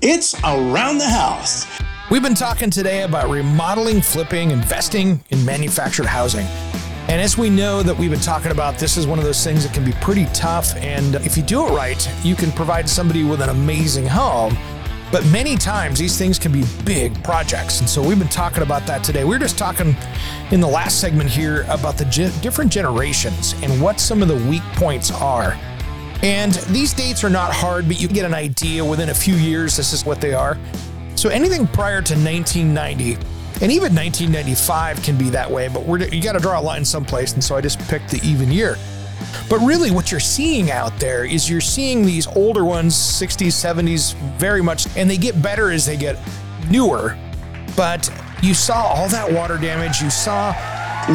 It's Around the House. We've been talking today about remodeling, flipping, investing in manufactured housing. And as we know that we've been talking about, this is one of those things that can be pretty tough. And if you do it right, you can provide somebody with an amazing home. But many times these things can be big projects. And so we've been talking about that today. We are just talking in the last segment here about the ge- different generations and what some of the weak points are. And these dates are not hard, but you get an idea within a few years, this is what they are. So anything prior to 1990, and even 1995 can be that way, but you got to draw a line someplace. And so I just picked the even year. But really, what you're seeing out there is you're seeing these older ones, 60s, 70s, very much, and they get better as they get newer. But you saw all that water damage. You saw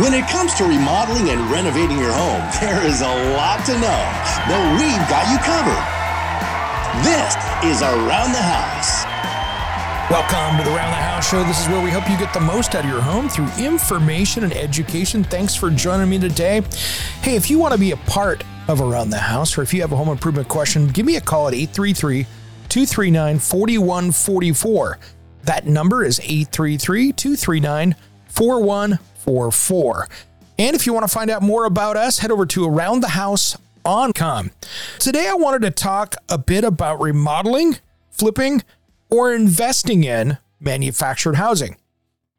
when it comes to remodeling and renovating your home, there is a lot to know, but we've got you covered. This is Around the House. Welcome to the Around the House show. This is where we help you get the most out of your home through information and education. Thanks for joining me today. Hey, if you want to be a part of Around the House or if you have a home improvement question, give me a call at 833 239 4144. That number is 833 239 4144. 844. And if you want to find out more about us, head over to Around the House on com. Today, I wanted to talk a bit about remodeling, flipping, or investing in manufactured housing.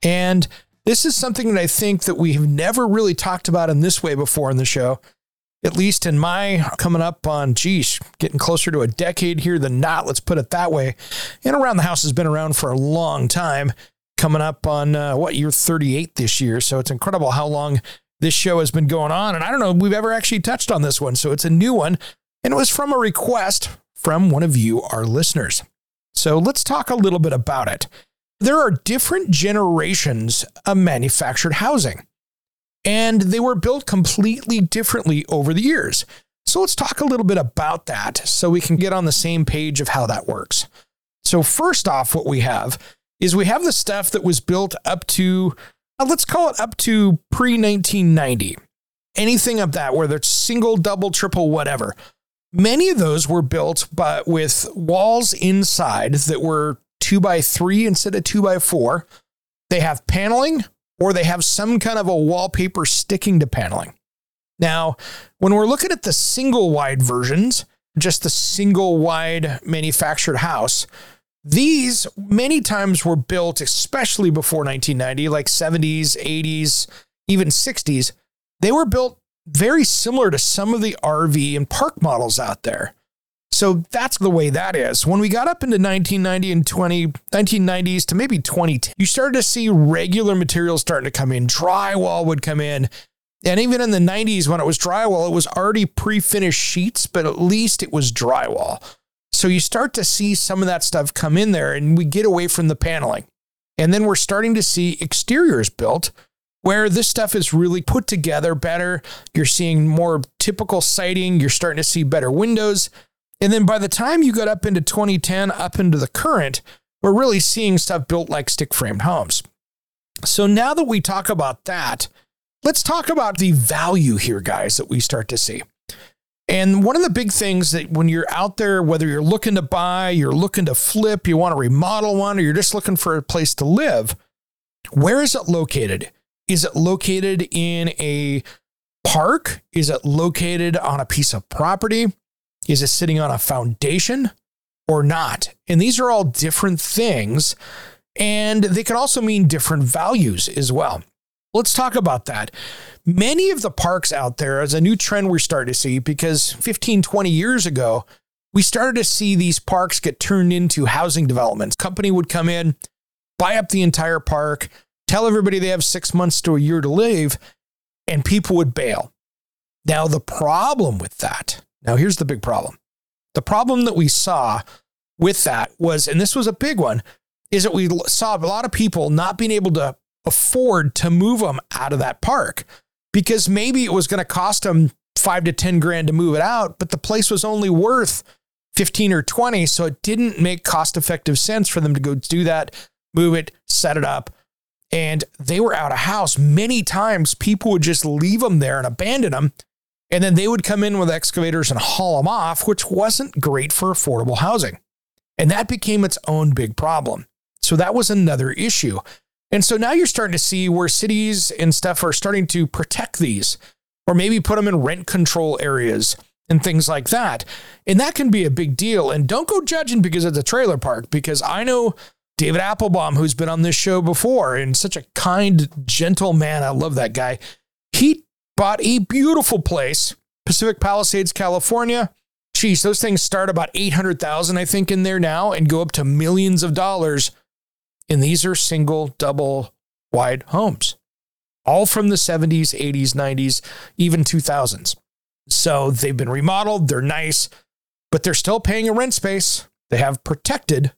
And this is something that I think that we have never really talked about in this way before in the show. At least in my coming up on, geez, getting closer to a decade here than not, let's put it that way. And Around the House has been around for a long time coming up on uh, what year 38 this year. So it's incredible how long this show has been going on. And I don't know we've ever actually touched on this one. So it's a new one. And it was from a request from one of you, our listeners. So let's talk a little bit about it. There are different generations of manufactured housing, and they were built completely differently over the years. So let's talk a little bit about that so we can get on the same page of how that works. So, first off, what we have is we have the stuff that was built up to, uh, let's call it up to pre 1990. Anything of that, whether it's single, double, triple, whatever. Many of those were built but with walls inside that were two by three instead of two by four. They have paneling or they have some kind of a wallpaper sticking to paneling. Now, when we're looking at the single wide versions, just the single wide manufactured house, these many times were built, especially before 1990, like 70s, 80s, even 60s. They were built very similar to some of the RV and park models out there. So that's the way that is. When we got up into 1990 and 20, 1990s to maybe 2010, you started to see regular materials starting to come in. Drywall would come in. And even in the 90s, when it was drywall, it was already pre finished sheets, but at least it was drywall. So you start to see some of that stuff come in there and we get away from the paneling. And then we're starting to see exteriors built where this stuff is really put together better. You're seeing more typical siding, you're starting to see better windows. And then by the time you got up into 2010, up into the current, we're really seeing stuff built like stick framed homes. So now that we talk about that, let's talk about the value here, guys, that we start to see. And one of the big things that when you're out there, whether you're looking to buy, you're looking to flip, you want to remodel one, or you're just looking for a place to live, where is it located? Is it located in a park? Is it located on a piece of property? Is it sitting on a foundation or not? And these are all different things. And they can also mean different values as well. Let's talk about that. Many of the parks out there is a new trend we're starting to see because 15, 20 years ago, we started to see these parks get turned into housing developments. Company would come in, buy up the entire park, tell everybody they have six months to a year to live, and people would bail. Now, the problem with that, now here's the big problem. The problem that we saw with that was, and this was a big one, is that we saw a lot of people not being able to afford to move them out of that park because maybe it was going to cost them five to 10 grand to move it out, but the place was only worth 15 or 20. So it didn't make cost effective sense for them to go do that, move it, set it up. And they were out of house. Many times people would just leave them there and abandon them. And then they would come in with excavators and haul them off, which wasn't great for affordable housing. And that became its own big problem. So that was another issue. And so now you're starting to see where cities and stuff are starting to protect these or maybe put them in rent control areas and things like that. And that can be a big deal. And don't go judging because it's a trailer park, because I know David Applebaum, who's been on this show before and such a kind, gentle man. I love that guy. He bought a beautiful place, Pacific Palisades, California. Geez, those things start about 800,000, I think, in there now and go up to millions of dollars. And these are single, double wide homes, all from the 70s, 80s, 90s, even 2000s. So they've been remodeled, they're nice, but they're still paying a rent space. They have protected.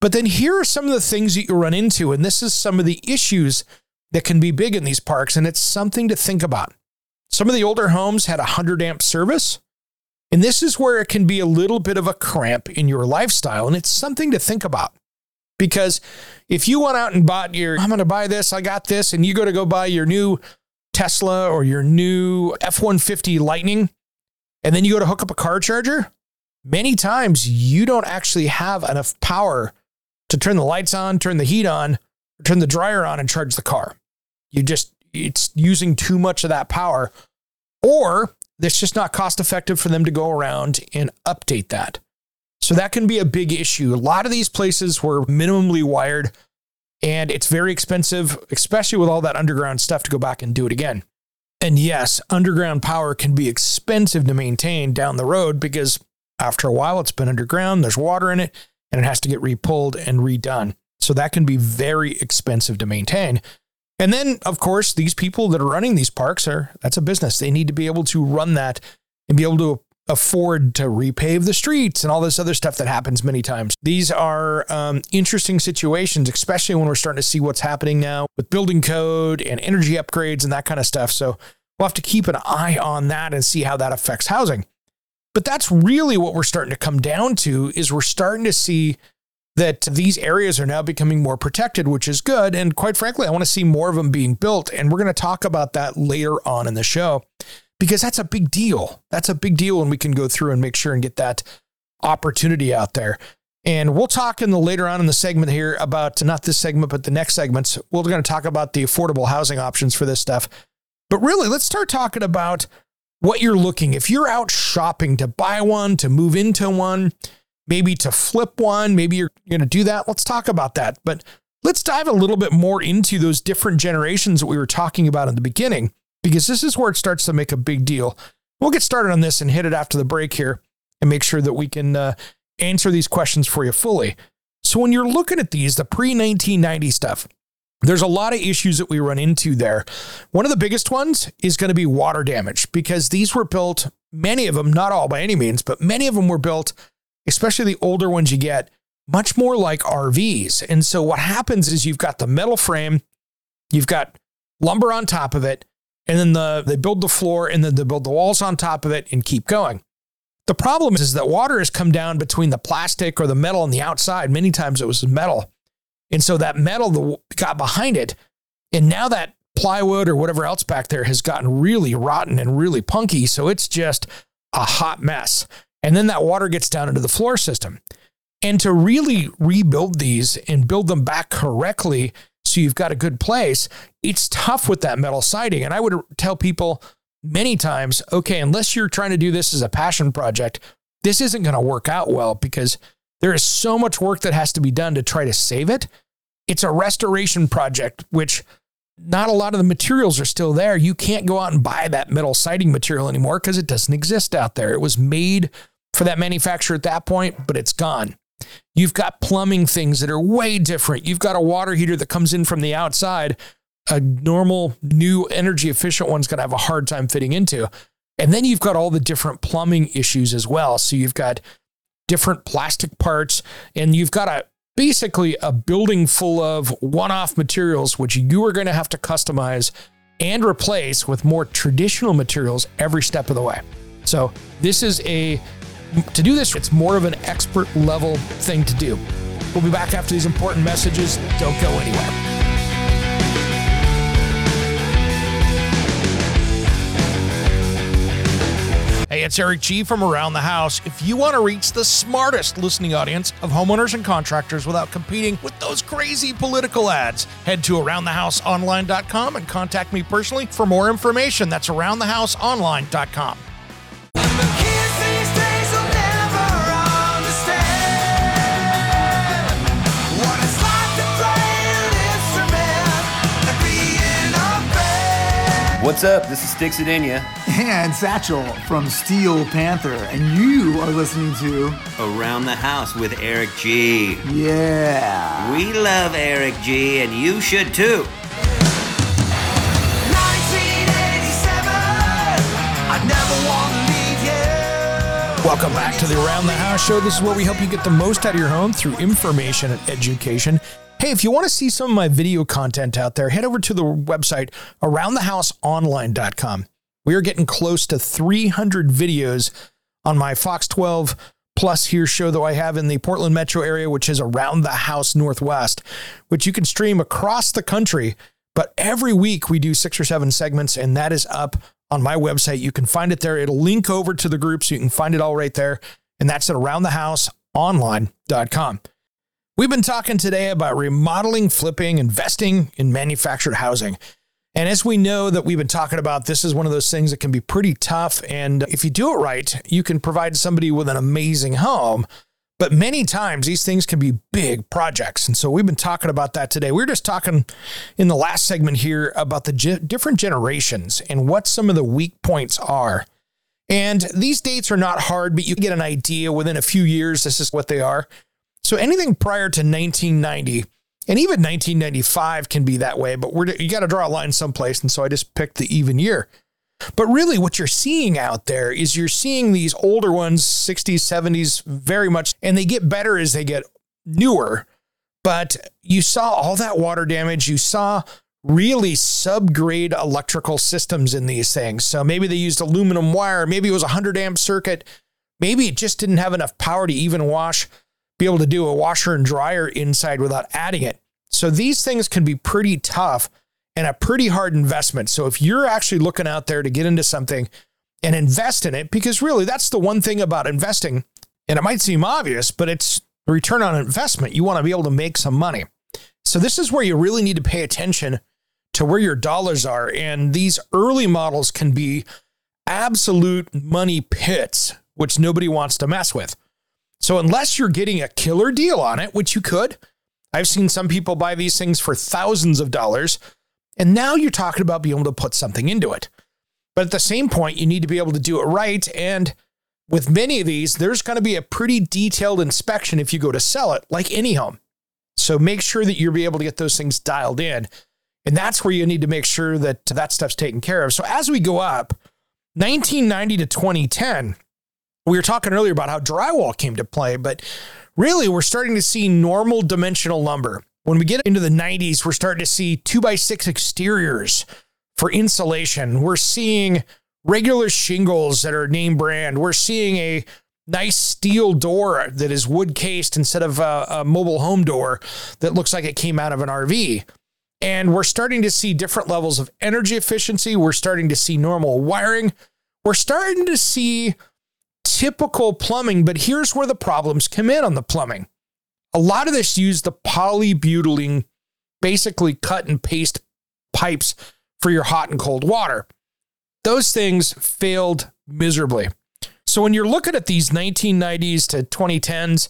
But then here are some of the things that you run into, and this is some of the issues that can be big in these parks, and it's something to think about. Some of the older homes had a 100 amp service, and this is where it can be a little bit of a cramp in your lifestyle, and it's something to think about. Because if you went out and bought your, I'm going to buy this, I got this, and you go to go buy your new Tesla or your new F 150 Lightning, and then you go to hook up a car charger, many times you don't actually have enough power to turn the lights on, turn the heat on, turn the dryer on, and charge the car. You just, it's using too much of that power, or it's just not cost effective for them to go around and update that. So that can be a big issue. A lot of these places were minimally wired and it's very expensive, especially with all that underground stuff to go back and do it again. And yes, underground power can be expensive to maintain down the road because after a while it's been underground, there's water in it, and it has to get repulled and redone. So that can be very expensive to maintain. And then, of course, these people that are running these parks are that's a business. They need to be able to run that and be able to afford to repave the streets and all this other stuff that happens many times. These are um, interesting situations, especially when we're starting to see what's happening now with building code and energy upgrades and that kind of stuff. So we'll have to keep an eye on that and see how that affects housing. But that's really what we're starting to come down to is we're starting to see that these areas are now becoming more protected, which is good. And quite frankly, I want to see more of them being built. And we're going to talk about that later on in the show because that's a big deal. That's a big deal when we can go through and make sure and get that opportunity out there. And we'll talk in the later on in the segment here about not this segment, but the next segments. We're going to talk about the affordable housing options for this stuff. But really, let's start talking about what you're looking. If you're out shopping to buy one, to move into one, maybe to flip one, maybe you're going to do that. Let's talk about that. But let's dive a little bit more into those different generations that we were talking about in the beginning because this is where it starts to make a big deal. We'll get started on this and hit it after the break here and make sure that we can uh, answer these questions for you fully. So, when you're looking at these, the pre 1990 stuff, there's a lot of issues that we run into there. One of the biggest ones is going to be water damage because these were built, many of them, not all by any means, but many of them were built, especially the older ones you get, much more like RVs. And so, what happens is you've got the metal frame, you've got lumber on top of it, and then the, they build the floor and then they build the walls on top of it and keep going. The problem is, is that water has come down between the plastic or the metal on the outside. Many times it was metal. And so that metal got behind it. And now that plywood or whatever else back there has gotten really rotten and really punky. So it's just a hot mess. And then that water gets down into the floor system. And to really rebuild these and build them back correctly so you've got a good place, it's tough with that metal siding. And I would tell people many times, okay, unless you're trying to do this as a passion project, this isn't going to work out well because there is so much work that has to be done to try to save it. It's a restoration project, which not a lot of the materials are still there. You can't go out and buy that metal siding material anymore because it doesn't exist out there. It was made for that manufacturer at that point, but it's gone. You've got plumbing things that are way different. You've got a water heater that comes in from the outside. A normal, new, energy efficient one's going to have a hard time fitting into. And then you've got all the different plumbing issues as well. So you've got different plastic parts and you've got a basically a building full of one-off materials which you are going to have to customize and replace with more traditional materials every step of the way. So this is a to do this it's more of an expert level thing to do. We'll be back after these important messages. Don't go anywhere. Hey, it's Eric G from Around the House. If you want to reach the smartest listening audience of homeowners and contractors without competing with those crazy political ads, head to aroundthehouseonline.com and contact me personally for more information. That's aroundthehouseonline.com. What's up? This is Stix Zadinia. And Satchel from Steel Panther. And you are listening to Around the House with Eric G. Yeah. We love Eric G, and you should too. Welcome back to the Around the House show. This is where we help you get the most out of your home through information and education. Hey, if you want to see some of my video content out there, head over to the website aroundthehouseonline.com. We are getting close to 300 videos on my Fox 12 Plus here show that I have in the Portland metro area, which is Around the House Northwest, which you can stream across the country. But every week we do six or seven segments, and that is up on my website. You can find it there. It'll link over to the group so you can find it all right there. And that's at aroundthehouseonline.com. We've been talking today about remodeling, flipping, investing in manufactured housing. And as we know that we've been talking about, this is one of those things that can be pretty tough. And if you do it right, you can provide somebody with an amazing home. But many times these things can be big projects. And so we've been talking about that today. We were just talking in the last segment here about the ge- different generations and what some of the weak points are. And these dates are not hard, but you get an idea within a few years, this is what they are. So anything prior to 1990 and even 1995 can be that way, but we're, you got to draw a line someplace. And so I just picked the even year. But really, what you're seeing out there is you're seeing these older ones, 60s, 70s, very much, and they get better as they get newer. But you saw all that water damage. You saw really subgrade electrical systems in these things. So maybe they used aluminum wire, maybe it was a 100 amp circuit, maybe it just didn't have enough power to even wash be able to do a washer and dryer inside without adding it. So these things can be pretty tough and a pretty hard investment. So if you're actually looking out there to get into something and invest in it, because really that's the one thing about investing, and it might seem obvious, but it's return on investment. You want to be able to make some money. So this is where you really need to pay attention to where your dollars are. And these early models can be absolute money pits, which nobody wants to mess with. So unless you're getting a killer deal on it, which you could, I've seen some people buy these things for thousands of dollars. And now you're talking about being able to put something into it. But at the same point, you need to be able to do it right. And with many of these, there's going to be a pretty detailed inspection if you go to sell it, like any home. So make sure that you'll be able to get those things dialed in. And that's where you need to make sure that that stuff's taken care of. So as we go up, 1990 to 2010, we were talking earlier about how drywall came to play, but really we're starting to see normal dimensional lumber. When we get into the 90s, we're starting to see two by six exteriors for insulation. We're seeing regular shingles that are name brand. We're seeing a nice steel door that is wood cased instead of a, a, mobile home door that looks like it came out of an RV. And we're starting to see different levels of energy efficiency. We're starting to see normal wiring. We're starting to see typical plumbing, but here's where the problems come in on the plumbing. A lot of this used the polybutylene, basically cut and paste pipes for your hot and cold water. Those things failed miserably. So when you're looking at these 1990s to 2010s,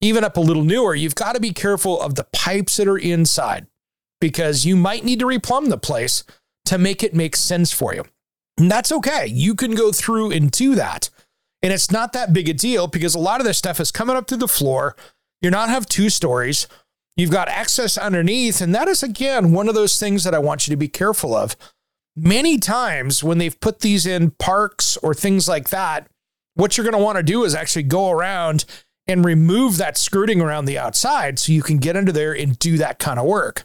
even up a little newer, you've got to be careful of the pipes that are inside because you might need to replumb the place to make it make sense for you. And that's okay. You can go through and do that. And it's not that big a deal because a lot of this stuff is coming up through the floor. You're not have two stories. You've got access underneath. And that is, again, one of those things that I want you to be careful of. many times when they've put these in parks or things like that, what you're going to want to do is actually go around and remove that skirting around the outside so you can get under there and do that kind of work.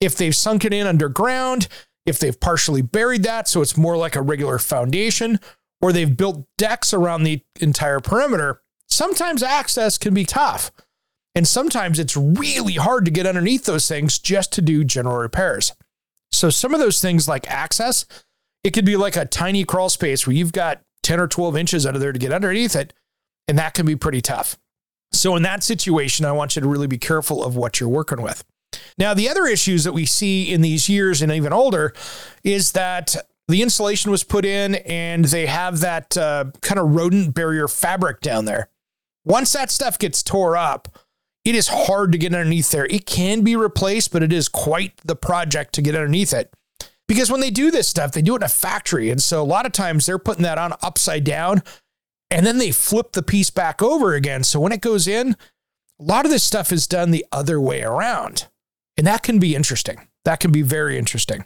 If they've sunk it in underground, if they've partially buried that so it's more like a regular foundation, or they've built decks around the entire perimeter, sometimes access can be tough. And sometimes it's really hard to get underneath those things just to do general repairs. So some of those things like access, it could be like a tiny crawl space where you've got 10 or 12 inches under there to get underneath it. And that can be pretty tough. So in that situation, I want you to really be careful of what you're working with. Now, the other issues that we see in these years and even older is that the insulation was put in and they have that uh, kind of rodent barrier fabric down there. Once that stuff gets tore up, it is hard to get underneath there. It can be replaced, but it is quite the project to get underneath it. Because when they do this stuff, they do it in a factory. And so a lot of times they're putting that on upside down and then they flip the piece back over again. So when it goes in, a lot of this stuff is done the other way around. And that can be interesting. That can be very interesting.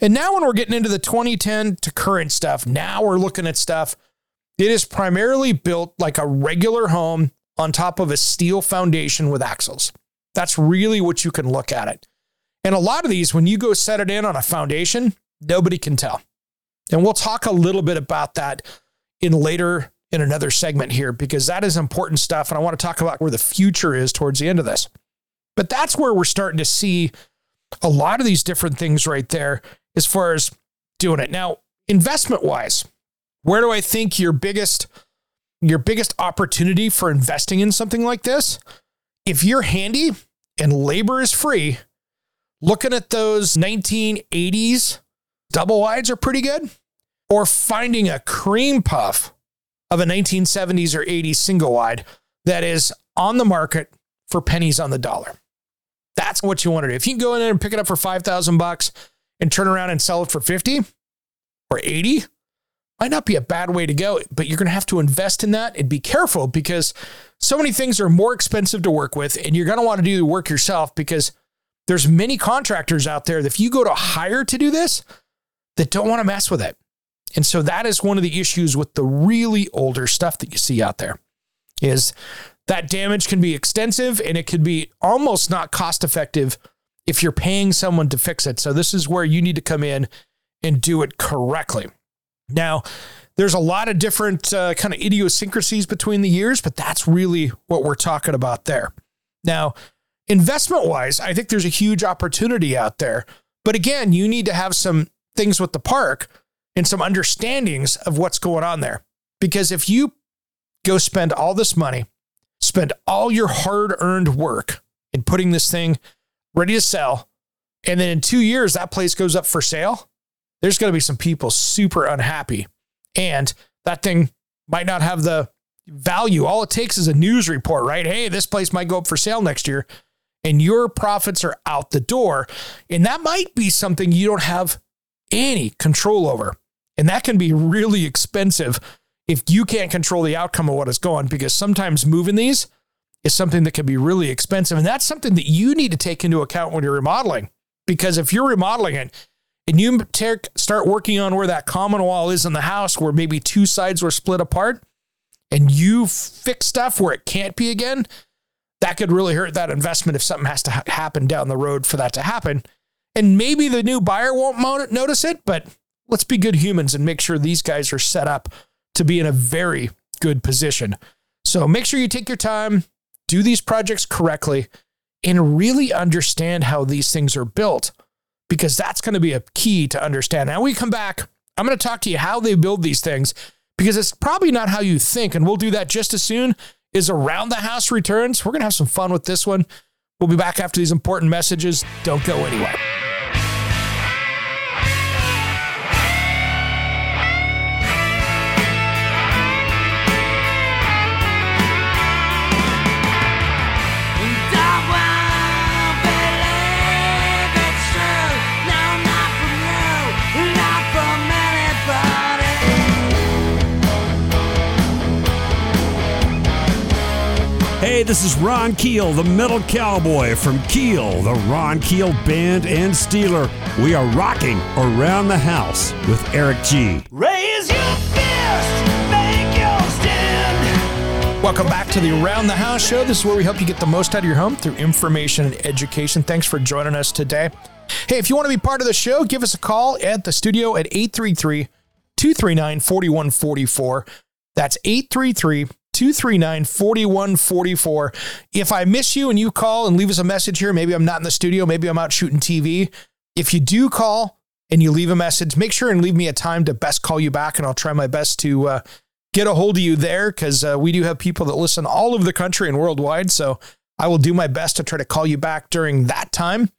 And now, when we're getting into the 2010 to current stuff, now we're looking at stuff. It is primarily built like a regular home on top of a steel foundation with axles. That's really what you can look at it. And a lot of these, when you go set it in on a foundation, nobody can tell. And we'll talk a little bit about that in later in another segment here because that is important stuff. And I want to talk about where the future is towards the end of this. But that's where we're starting to see a lot of these different things right there as far as doing it. Now, investment wise, where do I think your biggest your biggest opportunity for investing in something like this? If you're handy and labor is free, looking at those 1980s double wides are pretty good. Or finding a cream puff of a 1970s or 80s single wide that is on the market for pennies on the dollar. That's what you want to do. If you can go in there and pick it up for 5,000 bucks and turn around and sell it for 50 or 80, might not be a bad way to go, but you're going to have to invest in that and be careful because so many things are more expensive to work with and you're going to want to do the work yourself because there's many contractors out there that if you go to hire to do this that don't want to mess with it. And so that is one of the issues with the really older stuff that you see out there is that damage can be extensive and it could be almost not cost effective if you're paying someone to fix it. So this is where you need to come in and do it correctly. Now, there's a lot of different uh, kind of idiosyncrasies between the years, but that's really what we're talking about there. Now, investment wise, I think there's a huge opportunity out there. But again, you need to have some things with the park and some understandings of what's going on there. Because if you go spend all this money spend all your hard earned work in putting this thing ready to sell. And then in two years, that place goes up for sale. There's going to be some people super unhappy. And that thing might not have the value. All it takes is a news report, right? Hey, this place might go up for sale next year. And your profits are out the door. And that might be something you don't have any control over. And that can be really expensive if you can't control the outcome of what is going, because sometimes moving these is something that can be really expensive. And that's something that you need to take into account when you're remodeling. Because if you're remodeling it and you take, start working on where that common wall is in the house, where maybe two sides were split apart, and you fix stuff where it can't be again, that could really hurt that investment if something has to ha- happen down the road for that to happen. And maybe the new buyer won't notice it, but let's be good humans and make sure these guys are set up to be in a very good position. So make sure you take your time, do these projects correctly, and really understand how these things are built because that's going to be a key to understand. Now, we come back, I'm going to talk to you how they build these things because it's probably not how you think. And we'll do that just as soon as Around the House returns. We're going to have some fun with this one. We'll be back after these important messages. Don't go anywhere. Hey, this is Ron Keel, the metal cowboy from Keel, the Ron Keel Band and Steeler. We are rocking around the house with Eric G. Raise your fist, make your stand. Welcome back to the Around the House show. This is where we help you get the most out of your home through information and education. Thanks for joining us today. Hey, if you want to be part of the show, give us a call at the studio at 833 239 4144. That's 833 239 4144. If I miss you and you call and leave us a message here, maybe I'm not in the studio, maybe I'm out shooting TV. If you do call and you leave a message, make sure and leave me a time to best call you back, and I'll try my best to uh, get a hold of you there because uh, we do have people that listen all over the country and worldwide. So I will do my best to try to call you back during that time.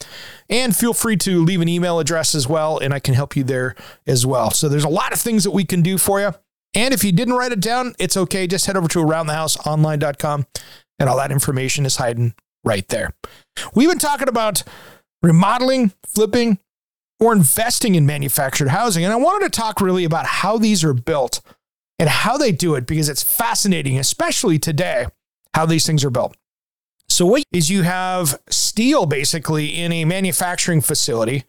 And feel free to leave an email address as well, and I can help you there as well. So there's a lot of things that we can do for you. And if you didn't write it down, it's okay. Just head over to aroundthehouseonline.com and all that information is hiding right there. We've been talking about remodeling, flipping, or investing in manufactured housing. And I wanted to talk really about how these are built and how they do it because it's fascinating, especially today, how these things are built. So, what is you have steel basically in a manufacturing facility,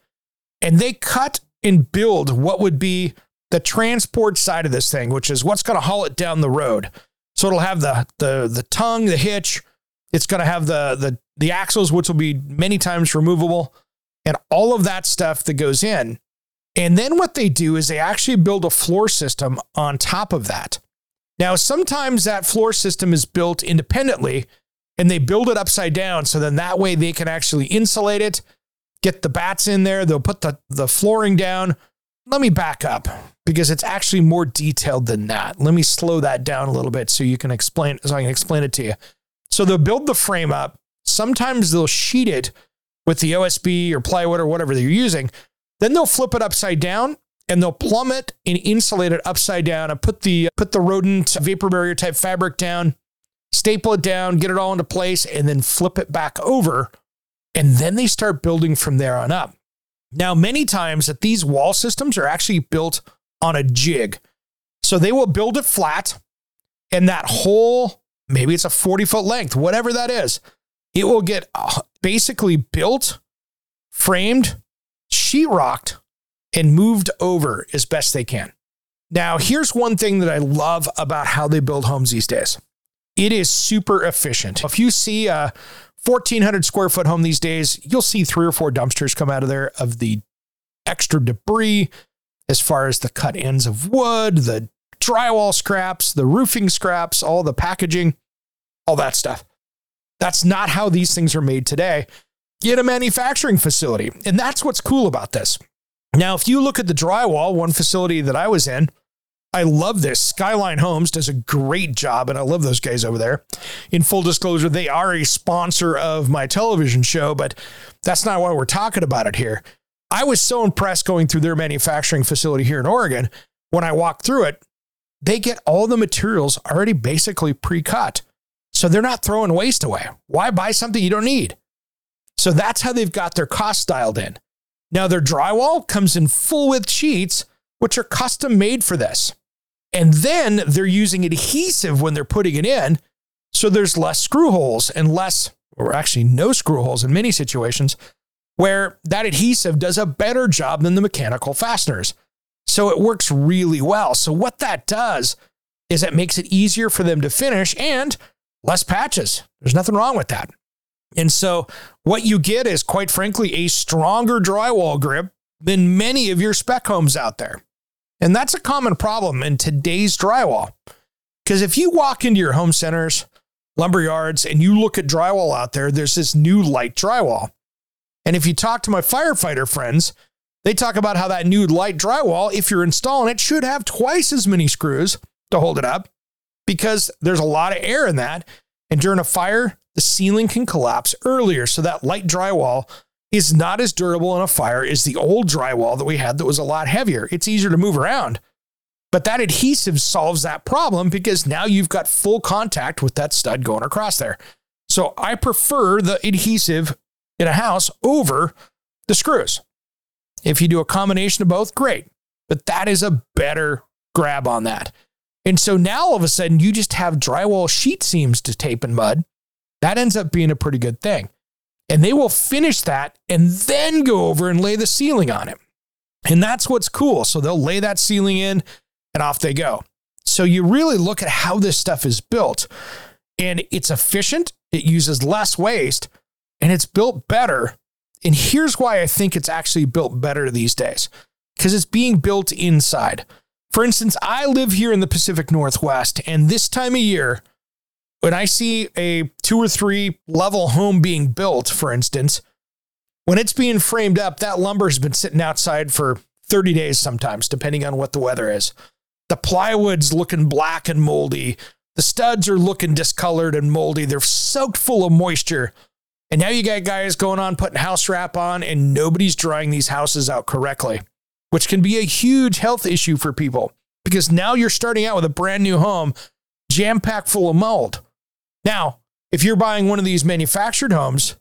and they cut and build what would be the transport side of this thing, which is what's going to haul it down the road. So it'll have the the the tongue, the hitch. It's going to have the the the axles, which will be many times removable, and all of that stuff that goes in. And then what they do is they actually build a floor system on top of that. Now, sometimes that floor system is built independently and they build it upside down. So then that way they can actually insulate it, get the batts in there. They'll put the, the flooring down. Let me back up because it's actually more detailed than that. Let me slow that down a little bit so you can explain, so I can explain it to you. So they'll build the frame up. Sometimes they'll sheet it with the OSB or plywood or whatever they're using. Then they'll flip it upside down and they'll plumb it and insulate it upside down and put the put the rodent vapor barrier type fabric down, staple it down, get it all into place, and then flip it back over. And then they start building from there on up. Now, many times that these wall systems are actually built on a jig. So they will build it flat, and that whole, maybe it's a 40 foot length, whatever that is, it will get uh, basically built, framed, sheetrocked, and moved over as best they can. Now, here's one thing that I love about how they build homes these days it is super efficient. If you see a 1,400 square foot home these days, you'll see three or four dumpsters come out of there of the extra debris as far as the cut ends of wood, the drywall scraps, the roofing scraps, all the packaging, all that stuff. That's not how these things are made today in a manufacturing facility. And that's what's cool about this. Now, if you look at the drywall, one facility that I was in, I love this. Skyline Homes does a great job, and I love those guys over there. In full disclosure, they are a sponsor of my television show, but that's not why we're talking about it here. I was so impressed going through their manufacturing facility here in Oregon. When I walked through it, they get all the materials already basically pre cut. So they're not throwing waste away. Why buy something you don't need? So that's how they've got their cost dialed in. Now, their drywall comes in full width sheets, which are custom made for this. And then they're using adhesive when they're putting it in. So there's less screw holes and less, or actually no screw holes in many situations, where that adhesive does a better job than the mechanical fasteners. So it works really well. So what that does is it makes it easier for them to finish and less patches. There's nothing wrong with that. And so what you get is quite frankly a stronger drywall grip than many of your spec homes out there. And that's a common problem in today's drywall. Because if you walk into your home centers, lumber yards, and you look at drywall out there, there's this new light drywall. And if you talk to my firefighter friends, they talk about how that new light drywall, if you're installing it, should have twice as many screws to hold it up because there's a lot of air in that. And during a fire, the ceiling can collapse earlier. So that light drywall is not as durable in a fire as the old drywall that we had that was a lot heavier. It's easier to move around. But that adhesive solves that problem because now you've got full contact with that stud going across there. So I prefer the adhesive in a house over the screws. If you do a combination of both, great. But that is a better grab on that. And so now all of a sudden you just have drywall sheet seams to tape and mud That ends up being a pretty good thing. And they will finish that and then go over and lay the ceiling on it. And that's what's cool. So they'll lay that ceiling in and off they go. So you really look at how this stuff is built and it's efficient, it uses less waste, and it's built better. And here's why I think it's actually built better these days because it's being built inside. For instance, I live here in the Pacific Northwest, and this time of year, when I see a two or three level home being built, for instance, when it's being framed up, that lumber has been sitting outside for 30 days sometimes, depending on what the weather is. The plywood's looking black and moldy. The studs are looking discolored and moldy. They're soaked full of moisture. And now you got guys going on putting house wrap on, and nobody's drying these houses out correctly, which can be a huge health issue for people because now you're starting out with a brand new home jam packed full of mold. Now, if you're buying one of these manufactured homes,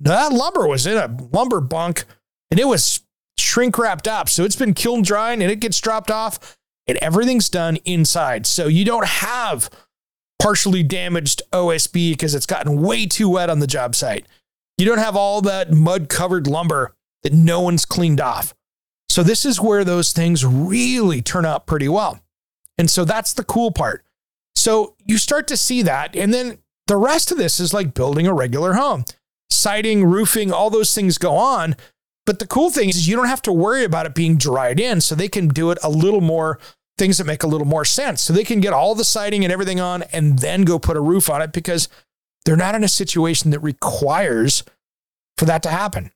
that lumber was in a lumber bunk and it was shrink wrapped up. So it's been kiln drying and it gets dropped off and everything's done inside. So you don't have partially damaged OSB because it's gotten way too wet on the job site. You don't have all that mud covered lumber that no one's cleaned off. So this is where those things really turn out pretty well. And so that's the cool part. So you start to see that. And then the rest of this is like building a regular home. Siding, roofing, all those things go on. But the cool thing is you don't have to worry about it being dried in. So they can do it a little more, things that make a little more sense. So they can get all the siding and everything on and then go put a roof on it because they're not in a situation that requires for that to happen.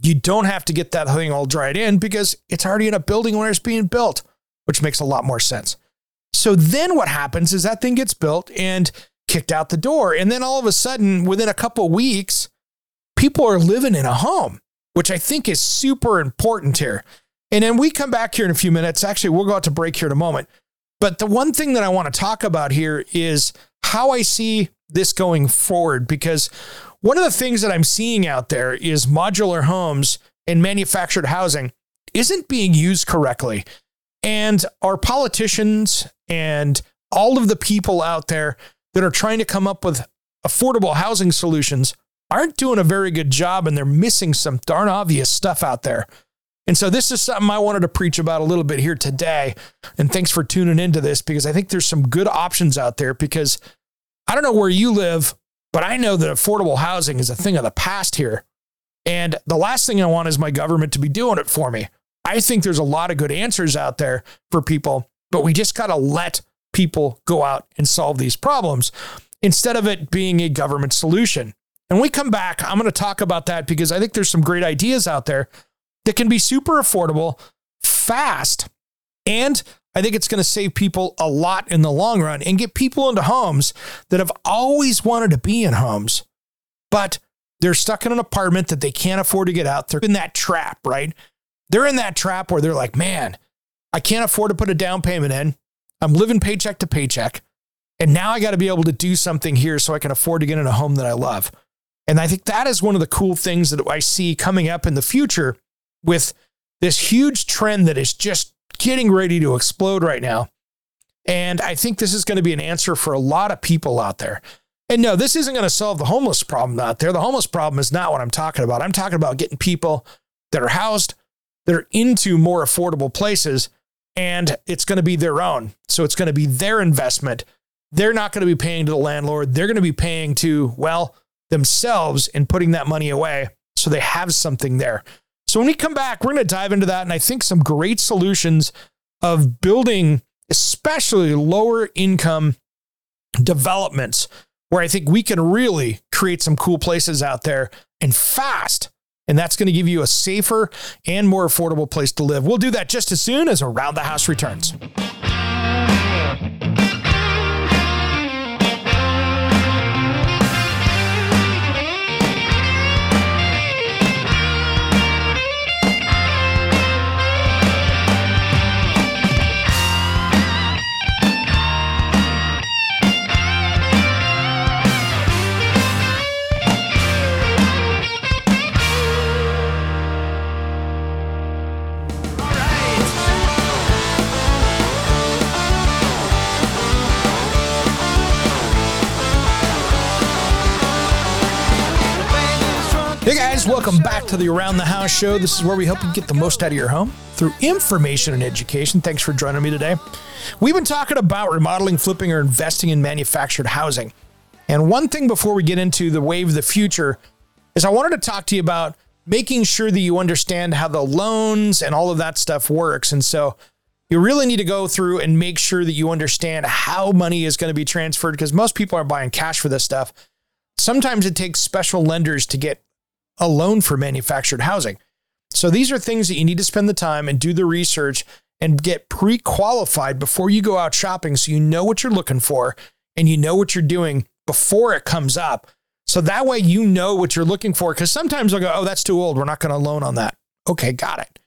You don't have to get that thing all dried in because it's already in a building where it's being built, which makes a lot more sense. So then what happens is that thing gets built and kicked out the door. And then all of a sudden, within a couple weeks, people are living in a home, which I think is super important here. And then we come back here in a few minutes. Actually, we'll go out to break here in a moment. But the one thing that I want to talk about here is how I see this going forward, because one of the things that I'm seeing out there is modular homes and manufactured housing isn't being used correctly. And our politicians and all of the people out there that are trying to come up with affordable housing solutions aren't doing a very good job and they're missing some darn obvious stuff out there. And so this is something I wanted to preach about a little bit here today. And thanks for tuning into this because I think there's some good options out there because I don't know where you live, but I know that affordable housing is a thing of the past here. And the last thing I want is my government to be doing it for me. I think there's a lot of good answers out there for people, but we just got to let people go out and solve these problems instead of it being a government solution. And we come back, I'm going to talk about that because I think there's some great ideas out there that can be super affordable, fast, and I think it's going to save people a lot in the long run and get people into homes that have always wanted to be in homes, but they're stuck in an apartment that they can't afford to get out. They're in that trap, right? They're in that trap where they're like, man, I can't afford to put a down payment in. I'm living paycheck to paycheck. And now I got to be able to do something here so I can afford to get in a home that I love. And I think that is one of the cool things that I see coming up in the future with this huge trend that is just getting ready to explode right now. And I think this is going to be an answer for a lot of people out there. And no, this isn't going to solve the homeless problem out there. The homeless problem is not what I'm talking about. I'm talking about getting people that are housed, that are into more affordable places and it's going to be their own. So it's going to be their investment. They're not going to be paying to the landlord. They're going to be paying to, well, themselves and putting that money away so they have something there. So when we come back, we're going to dive into that and I think some great solutions of building especially lower income developments where I think we can really create some cool places out there and fast and that's going to give you a safer and more affordable place to live. We'll do that just as soon as Around the House returns. Welcome back to the Around the House show. This is where we help you get the most out of your home through information and education. Thanks for joining me today. We've been talking about remodeling, flipping, or investing in manufactured housing. And one thing before we get into the wave of the future is I wanted to talk to you about making sure that you understand how the loans and all of that stuff works. And so you really need to go through and make sure that you understand how money is going to be transferred because most people are buying cash for this stuff. Sometimes it takes special lenders to get a loan for manufactured housing. So these are things that you need to spend the time and do the research and get pre qualified before you go out shopping so you know what you're looking for and you know what you're doing before it comes up. So that way you know what you're looking for. Because sometimes they'll go, oh, that's too old. We're not going to loan on that. Okay, got it.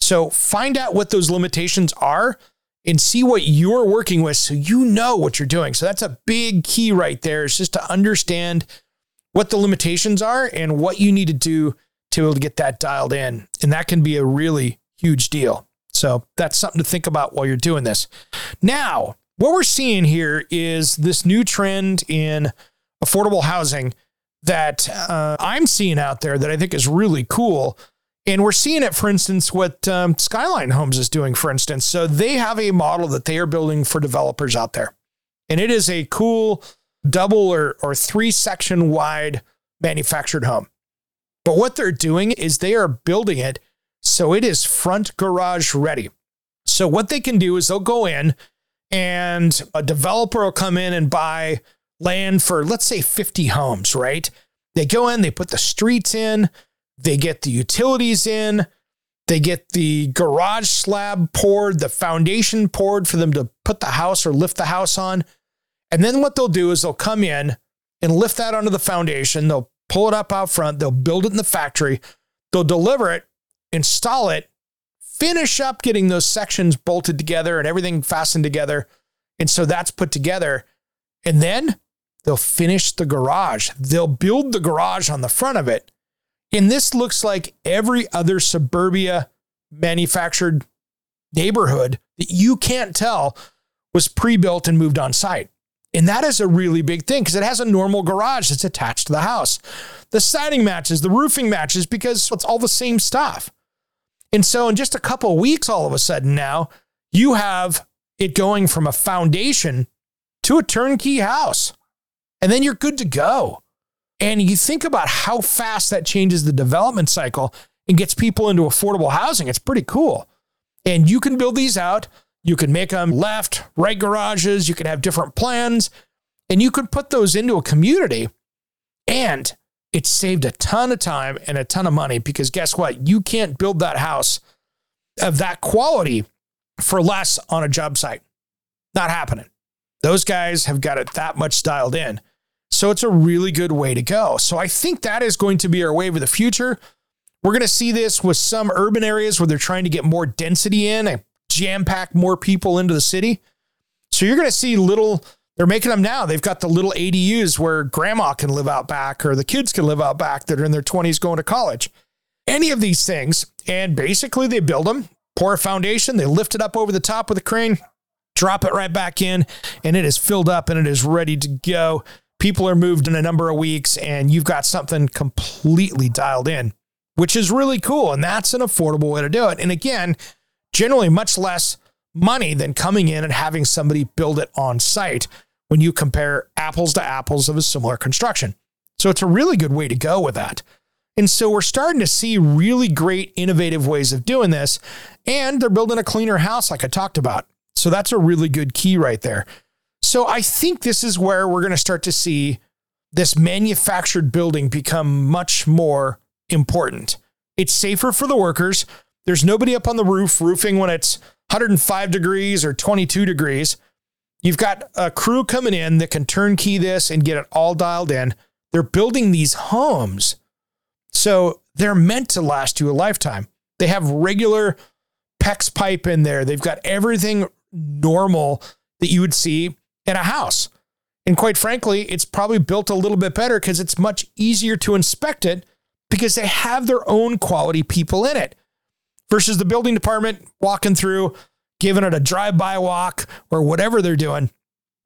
So find out what those limitations are and see what you're working with so you know what you're doing. So that's a big key right there is just to understand what the limitations are and what you need to do to to get that dialed in. And that can be a really huge deal. So that's something to think about while you're doing this. Now, what we're seeing here is this new trend in affordable housing that uh, I'm seeing out there that I think is really cool. And we're seeing it, for instance, what um, Skyline Homes is doing, for instance. So they have a model that they are building for developers out there. And it is a cool double or, or three section wide manufactured home. But what they're doing is they are building it so it is front garage ready. So what they can do is they'll go in and a developer will come in and buy land for, let's say, 50 homes, right? They go in, they put the streets in, they get the utilities in, they get the garage slab poured, the foundation poured for them to put the house or lift the house on. And then what they'll do is they'll come in and lift that onto the foundation. They'll pull it up out front, they'll build it in the factory, they'll deliver it, install it, finish up getting those sections bolted together and everything fastened together. And so that's put together. And then they'll finish the garage. They'll build the garage on the front of it. And this looks like every other suburbia manufactured neighborhood that you can't tell was pre built and moved on site. And that is a really big thing because it has a normal garage that's attached to the house. The siding matches, the roofing matches because it's all the same stuff. And so in just a couple weeks, all of a sudden now, you have it going from a foundation to a turnkey house. And then you're good to go. And you think about how fast that changes the development cycle and gets people into affordable housing. It's pretty cool. And you can build these out. You can make them left, right garages. You can have different plans and you could put those into a community. And it saved a ton of time and a ton of money because guess what? You can't build that house of that quality for less on a job site. Not happening. Those guys have got it that much dialed in. So it's a really good way to go. So I think that is going to be our wave of the future. We're going to see this with some urban areas where they're trying to get more density in jam pack more people into the city. So you're going to see little they're making them now. They've got the little ADUs where grandma can live out back or the kids can live out back that are in their 20s going to college. Any of these things. And basically, they build them, pour a foundation, they lift it up over the top with a crane, drop it right back in, and it is filled up and it is ready to go. People are moved in a number of weeks, and you've got something completely dialed in, which is really cool. And that's an affordable way to do it. And again, generally much less money than coming in and having somebody build it on site when you compare apples to apples of a similar construction. So it's a really good way to go with that. And so we're starting to see really great innovative ways of doing this. And they're building a cleaner house, like I talked about. So that's a really good key right there. So I think this is where we're going to start to see this manufactured building become much more important. It's safer for the workers. There's nobody up on the roof roofing when it's 105 degrees or 22 degrees. You've got a crew coming in that can turnkey this and get it all dialed in. They're building these homes. So they're meant to last you a lifetime. They have regular PEX pipe in there. They've got everything normal that you would see in a house. And quite frankly, it's probably built a little bit better because it's much easier to inspect it because they have their own quality people in it versus the building department walking through, giving it a drive-by walk or whatever they're doing.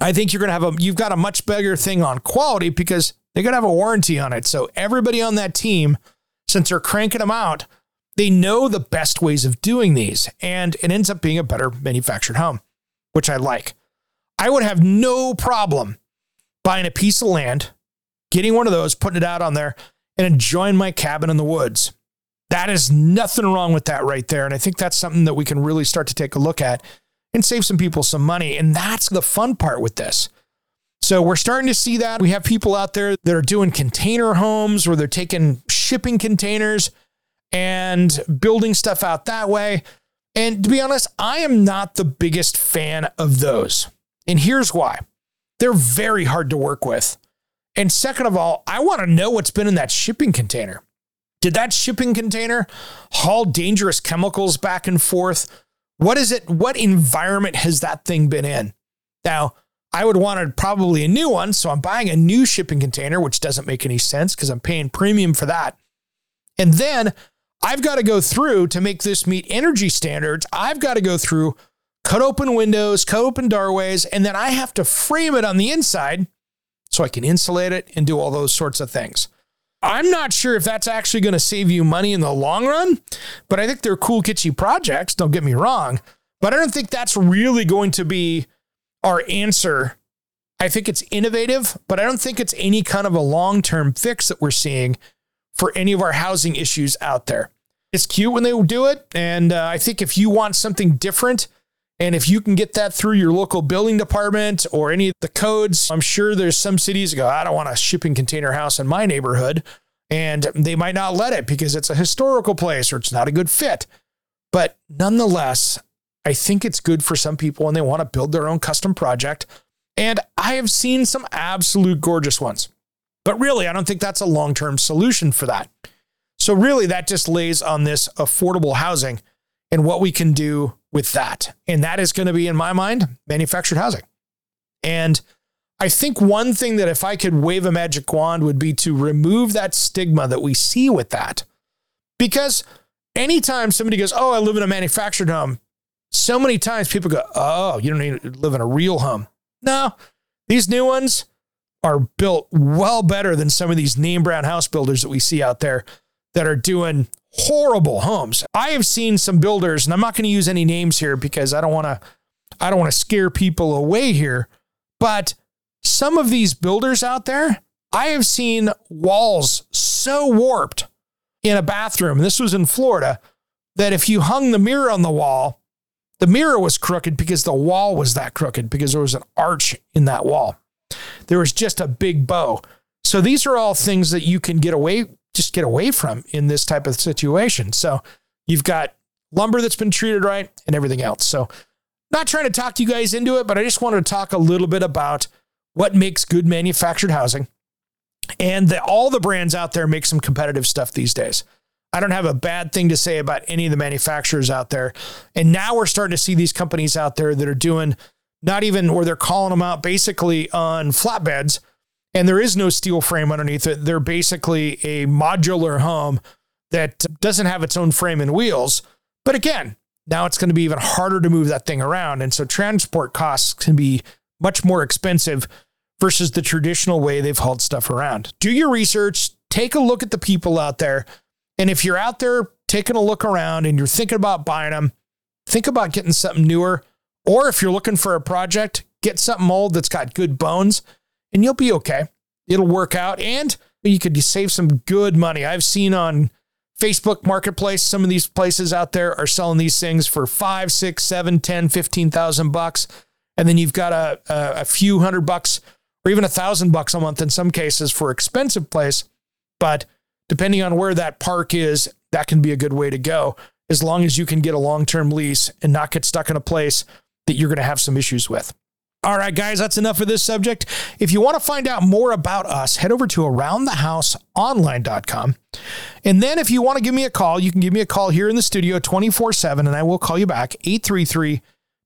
I think you're going to have a you've got a much bigger thing on quality because they're going to have a warranty on it. So everybody on that team since they're cranking them out, they know the best ways of doing these. And it ends up being a better manufactured home, which I like. I would have no problem buying a piece of land, getting one of those, putting it out on there, and enjoying my cabin in the woods. That is nothing wrong with that right there. And I think that's something that we can really start to take a look at and save some people some money. And that's the fun part with this. So we're starting to see that. We have people out there that are doing container homes where they're taking shipping containers and building stuff out that way. And to be honest, I am not the biggest fan of those. And here's why they're very hard to work with. And second of all, I want to know what's been in that shipping container. Did that shipping container haul dangerous chemicals back and forth? What is it? What environment has that thing been in? Now, I would want probably a new one. So I'm buying a new shipping container, which doesn't make any sense because I'm paying premium for that. And then I've got to go through to make this meet energy standards. I've got to go through, cut open windows, cut open doorways, and then I have to frame it on the inside so I can insulate it and do all those sorts of things. I'm not sure if that's actually going to save you money in the long run, but I think they're cool, kitschy projects. Don't get me wrong. But I don't think that's really going to be our answer. I think it's innovative, but I don't think it's any kind of a long term fix that we're seeing for any of our housing issues out there. It's cute when they do it. And uh, I think if you want something different, and if you can get that through your local building department or any of the codes, I'm sure there's some cities that go, I don't want a shipping container house in my neighborhood. And they might not let it because it's a historical place or it's not a good fit. But nonetheless, I think it's good for some people and they want to build their own custom project. And I have seen some absolute gorgeous ones. But really, I don't think that's a long term solution for that. So, really, that just lays on this affordable housing and what we can do with that. And that is going to be, in my mind, manufactured housing. And I think one thing that if I could wave a magic wand would be to remove that stigma that we see with that. Because anytime somebody goes, Oh, I live in a manufactured home, so many times people go, Oh, you don't need to live in a real home. No, these new ones are built well better than some of these name brand house builders that we see out there that are doing horrible homes. I have seen some builders, and I'm not going to use any names here because I don't want to I don't want to scare people away here, but some of these builders out there, I have seen walls so warped in a bathroom. This was in Florida that if you hung the mirror on the wall, the mirror was crooked because the wall was that crooked because there was an arch in that wall. There was just a big bow. So these are all things that you can get away just get away from in this type of situation. So you've got lumber that's been treated right and everything else. So not trying to talk to you guys into it, but I just wanted to talk a little bit about what makes good manufactured housing. And that all the brands out there make some competitive stuff these days. I don't have a bad thing to say about any of the manufacturers out there. And now we're starting to see these companies out there that are doing not even where they're calling them out basically on flatbeds and there is no steel frame underneath it. They're basically a modular home that doesn't have its own frame and wheels. But again, now it's going to be even harder to move that thing around. And so transport costs can be much more expensive versus the traditional way they've hauled stuff around. Do your research, take a look at the people out there. And if you're out there taking a look around and you're thinking about buying them, think about getting something newer. Or if you're looking for a project, get something old that's got good bones and you'll be okay. It'll work out and you could save some good money. I've seen on Facebook Marketplace, some of these places out there are selling these things for five, six, seven, 10, 15,000 bucks. And then you've got a, a, a few hundred bucks or even a thousand bucks a month in some cases for expensive place. But depending on where that park is, that can be a good way to go as long as you can get a long term lease and not get stuck in a place that you're going to have some issues with. All right, guys, that's enough for this subject. If you want to find out more about us, head over to aroundthehouseonline.com. And then if you want to give me a call, you can give me a call here in the studio 24 7, and I will call you back 833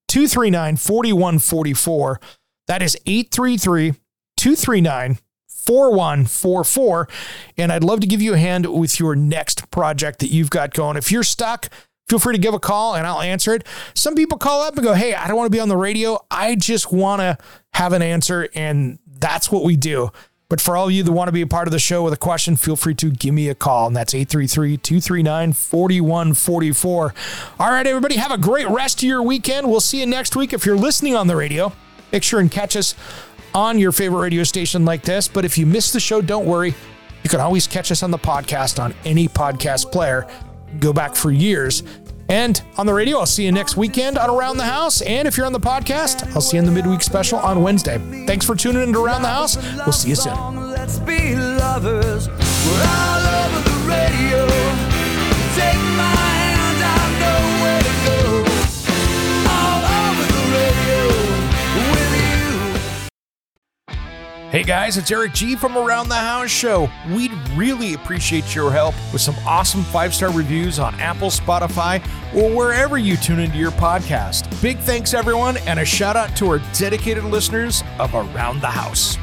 239 4144. That is 833 239 4144. And I'd love to give you a hand with your next project that you've got going. If you're stuck, feel free to give a call and I'll answer it. Some people call up and go, Hey, I don't want to be on the radio. I just want to have an answer. And that's what we do. But for all of you that want to be a part of the show with a question, feel free to give me a call, and that's 833 239 4144. All right, everybody, have a great rest of your weekend. We'll see you next week. If you're listening on the radio, make sure and catch us on your favorite radio station like this. But if you missed the show, don't worry. You can always catch us on the podcast on any podcast player. Go back for years. And on the radio, I'll see you next weekend on Around the House. And if you're on the podcast, I'll see you in the midweek special on Wednesday. Thanks for tuning in to Around the House. We'll see you soon. Let's be lovers. We're all over the radio. Take my Hey guys, it's Eric G from Around the House Show. We'd really appreciate your help with some awesome five star reviews on Apple, Spotify, or wherever you tune into your podcast. Big thanks, everyone, and a shout out to our dedicated listeners of Around the House.